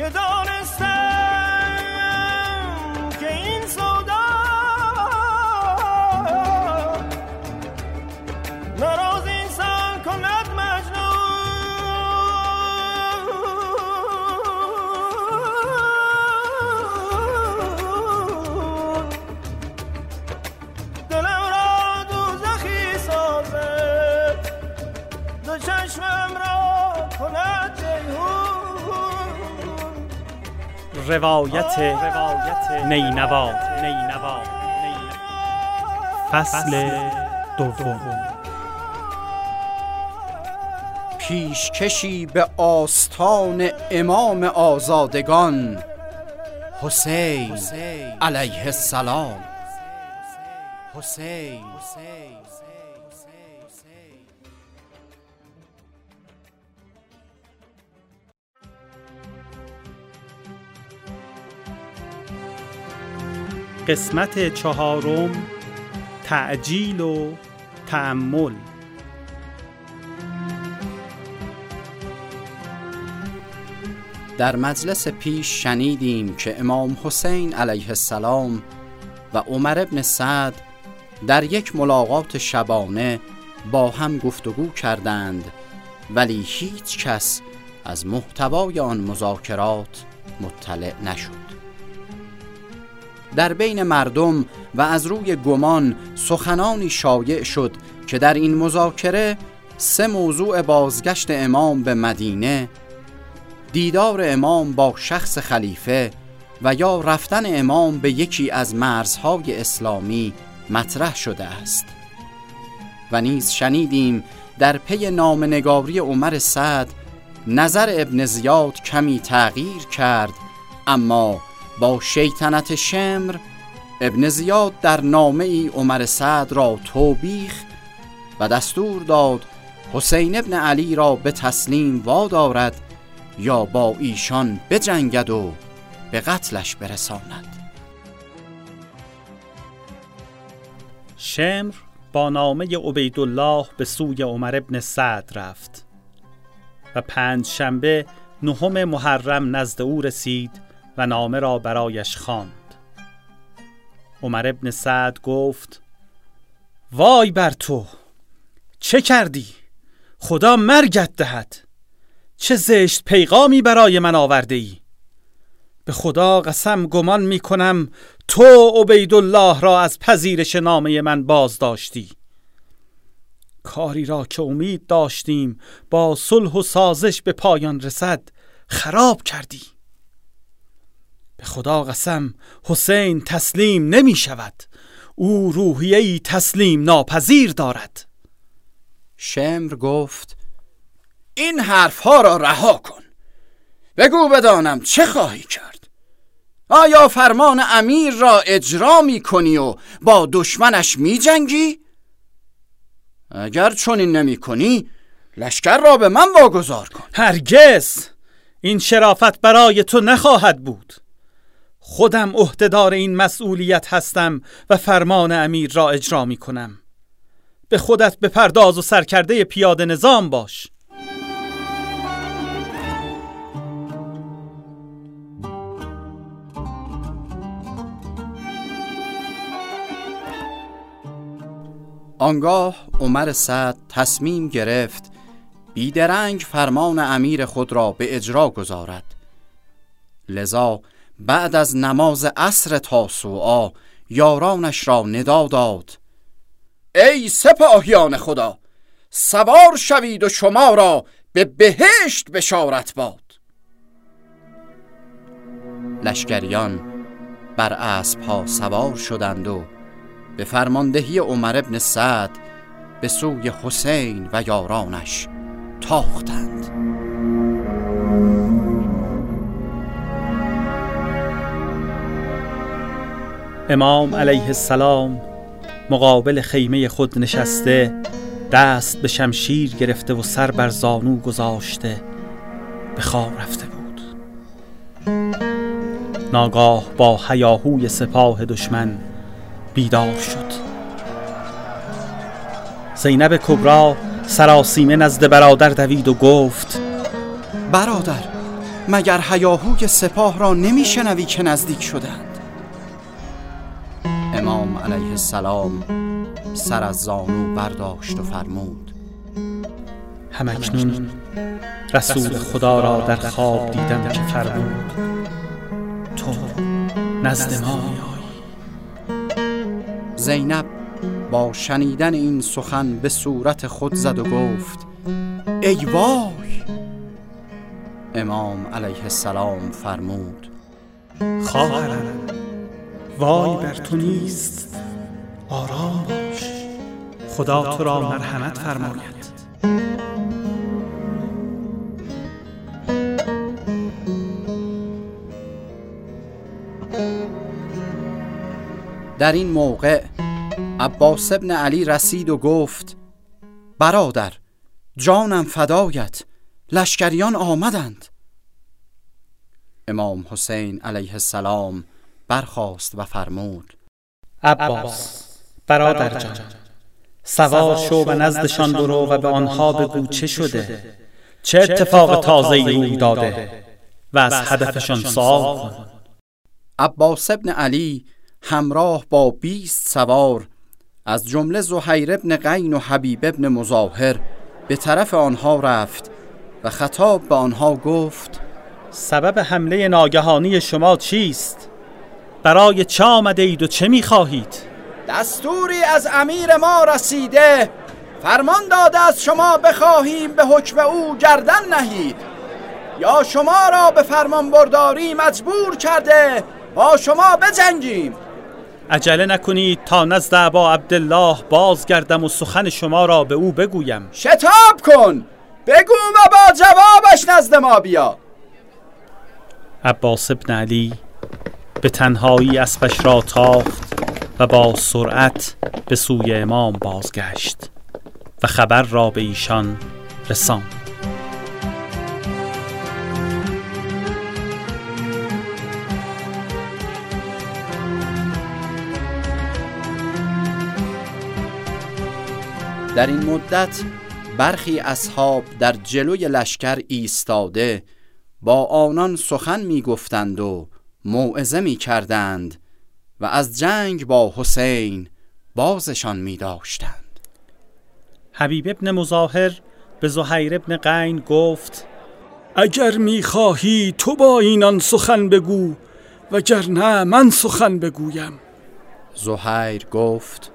که دانستم روایت نینوا نینوا فصل دوم. پیشکشی به آستان امام آزادگان. حسین علیه السلام. حسین. قسمت چهارم تعجیل و تعمل در مجلس پیش شنیدیم که امام حسین علیه السلام و عمر ابن سعد در یک ملاقات شبانه با هم گفتگو کردند ولی هیچ کس از محتوای آن مذاکرات مطلع نشد. در بین مردم و از روی گمان سخنانی شایع شد که در این مذاکره سه موضوع بازگشت امام به مدینه دیدار امام با شخص خلیفه و یا رفتن امام به یکی از مرزهای اسلامی مطرح شده است. و نیز شنیدیم در پی نامنگاری عمر سعد نظر ابن زیاد کمی تغییر کرد اما با شیطنت شمر ابن زیاد در نامه ای عمر سعد را توبیخ و دستور داد حسین ابن علی را به تسلیم وادارد یا با ایشان بجنگد و به قتلش برساند. شمر با نامه عبیدالله به سوی عمر ابن سعد رفت و پنج شنبه نهم محرم نزد او رسید و نامه را برایش خواند. عمر ابن سعد گفت وای بر تو چه کردی؟ خدا مرگت دهد چه زشت پیغامی برای من آورده ای؟ به خدا قسم گمان می کنم تو عبیدالله را از پذیرش نامه من باز داشتی کاری را که امید داشتیم با صلح و سازش به پایان رسد خراب کردی به خدا قسم حسین تسلیم نمی شود. او روحیه تسلیم ناپذیر دارد. شمر گفت این حرفها را رها کن. بگو بدانم چه خواهی کرد. آیا فرمان امیر را اجرا می کنی و با دشمنش می جنگی؟ اگر چنین نمی کنی لشکر را به من واگذار کن. هرگز! این شرافت برای تو نخواهد بود. خودم عهدهدار این مسئولیت هستم و فرمان امیر را اجرا می کنم به خودت به پرداز و سرکرده پیاده نظام باش. آنگاه عمر سعد تصمیم گرفت بیدرنگ فرمان امیر خود را به اجرا گذارد. لذا بعد از نماز عصر تاسوعا یارانش را ندا داد. ای سپاهیان خدا سوار شوید و شما را به بهشت بشارت باد. لشکریان بر اسب ها سوار شدند و به فرماندهی عمر ابن سعد به سوی حسین و یارانش تاختند. امام علیه السلام مقابل خیمه خود نشسته دست به شمشیر گرفته و سر بر زانو گذاشته به خواب رفته بود. ناگاه با حیاهوی سپاه دشمن بیدار شد. زینب کبرا سراسیمه نزد برادر دوید و گفت برادر مگر هیاهوی سپاه را نمیشنوی که نزدیک شدند علیه السلام سر از زانو برداشت و فرمود. همکنون رسول خدا را در خواب دیدم که فرمود تو نزد ما زینب با شنیدن این سخن به صورت خود زد و گفت ای وای! امام علیه السلام فرمود خواهرم وای بر تو نیست. آرام باش خدا تو را مرحمت فرماید. در این موقع عباس ابن علی رسید و گفت برادر جانم فدایت لشکریان آمدند. امام حسین علیه السلام برخاست و فرمود. عباس برادر جان سوار شو و نزدشان برو و به آنها بگو چه شده. چه اتفاق تازه روی داده و از هدفشان سوال کن. عباس ابن علی همراه با بیست سوار از جمله زهیر ابن قین و حبیب ابن مظاهر به طرف آنها رفت و خطاب به آنها گفت سبب حمله ناگهانی شما چیست؟ برای چه آمده اید و چه می خواهید؟ دستوری از امیر ما رسیده. فرمان داده از شما بخواهیم به حکم او گردن نهید. یا شما را به فرمان برداری مجبور کرده با شما بجنگیم. عجله نکنید تا نزد عبا عبدالله بازگردم و سخن شما را به او بگویم. شتاب کن! بگو و با جوابش نزد ما بیا. عباس ابن علی به تنهایی اسبش را تاخت و با سرعت به سوی امام بازگشت و خبر را به ایشان رساند. در این مدت برخی اصحاب در جلوی لشکر ایستاده با آنان سخن می گفتند و موعظه می کردند و از جنگ با حسین بازشان می داشتند. حبیب ابن مظاهر به زهیر ابن قین گفت اگر می خواهی تو با اینان سخن بگو وگرنه من سخن بگویم. زهیر گفت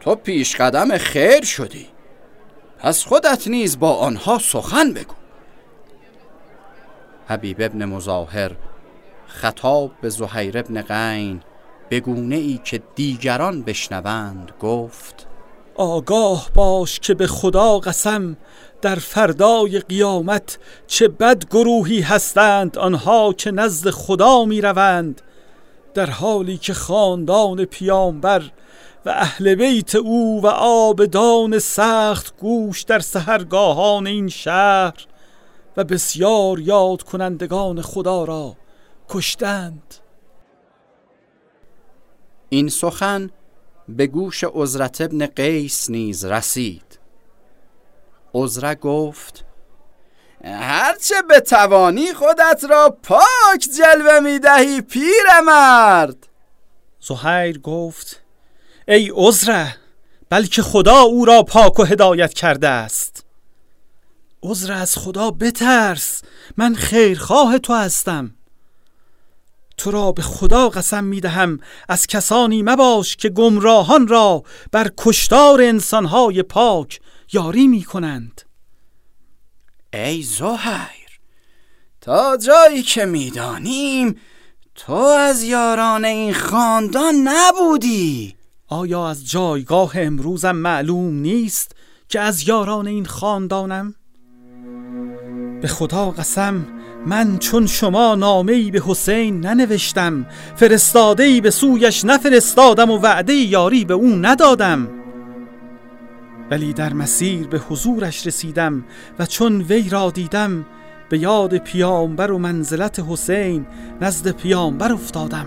تو پیش قدم خیر شدی پس خودت نیز با آنها سخن بگو. حبیب ابن مظاهر خطاب به زهیر ابن قین به گونه ای که دیگران بشنوند گفت آگاه باش که به خدا قسم در فردای قیامت چه بد گروهی هستند آنها که نزد خدا می روند در حالی که خاندان پیامبر و اهل بیت او و آبدان سخت گوش در سهرگاهان این شهر و بسیار یاد کنندگان خدا را کشتند. این سخن به گوش عزرت ابن قیس نیز رسید. عزره گفت هرچه به توانی خودت را پاک جلوه می دهی پیر مرد. زهیر گفت ای عذره بلکه خدا او را پاک و هدایت کرده است. عذر از خدا بترس من خیرخواه تو هستم. تو را به خدا قسم می دهم از کسانی مباش که گمراهان را بر کشتار انسانهای پاک یاری می کنند ای زهیر تا جایی که می‌دانیم تو از یاران این خاندان نبودی. آیا از جایگاه امروزم معلوم نیست که از یاران این خاندانم؟ به خدا قسم من چون شما نامه‌ای به حسین ننوشتم فرستاده‌ای به سویش نفرستادم و وعده یاری به او ندادم. ولی در مسیر به حضورش رسیدم و چون وی را دیدم به یاد پیامبر و منزلت حسین نزد پیامبر افتادم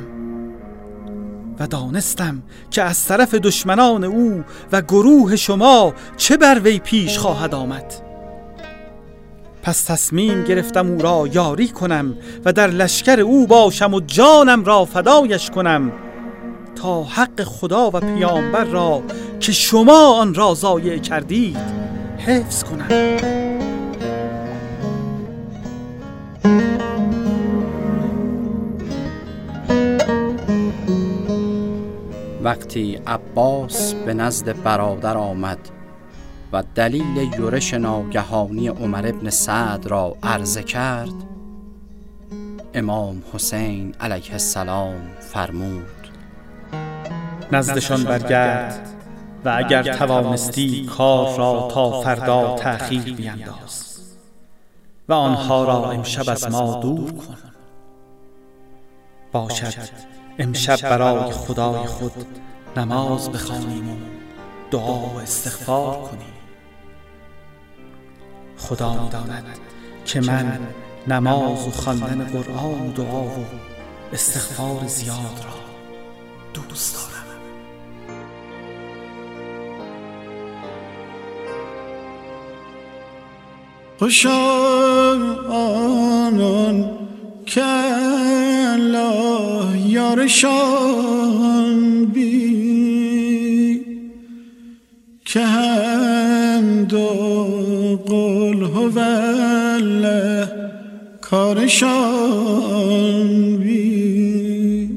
و دانستم که از طرف دشمنان او و گروه شما چه بر وی پیش خواهد آمد. پس تصمیم گرفتم او را یاری کنم و در لشکر او باشم و جانم را فدایش کنم تا حق خدا و پیامبر را که شما آن را ضایع کردید حفظ کنم. وقتی عباس به نزد برادر آمد و دلیل یورش ناگهانی عمر ابن سعد را عرضه کرد امام حسین علیه السلام فرمود نزدشان برگرد و اگر توانستی کار را تا فردا تأخیر بینداز و آنها را امشب از ما دور کن. باشد امشب برای خدای خود نماز بخوانیم و دعا و استغفار کنیم. خدا می‌داند که من نماز و خواندن قرآن و دعا و استغفار زیاد را دوست دارم. خوشا آنان که الله یارشان بی کارشان بی.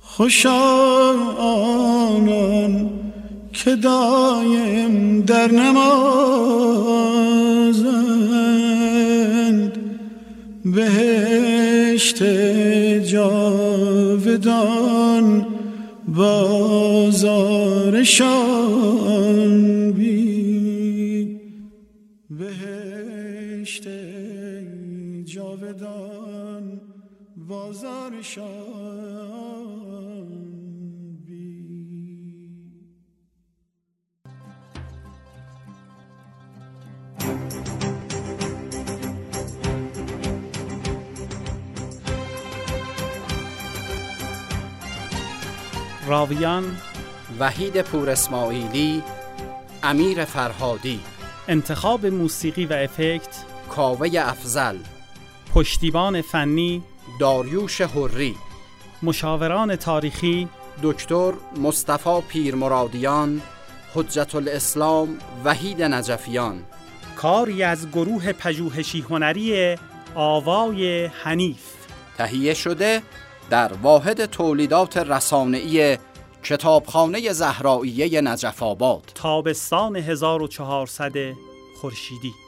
خوشا که دایم در نمازند. بهشت جاودان بازارشان جاودان بازارشان راویان وحید پور اسماعیلی امیر فرهادی. انتخاب موسیقی و افکت کاوه افزل پشتیبان فنی داریوش حری. مشاوران تاریخی دکتر مصطفی پیرمرادیان حجت الاسلام وحید نجفیان. کاری از گروه پژوهشی هنری آوای حنیف. تهیه شده در واحد تولیدات رسانه‌ای کتابخانه زهراییه نجف آباد. تابستان 1400 خورشیدی.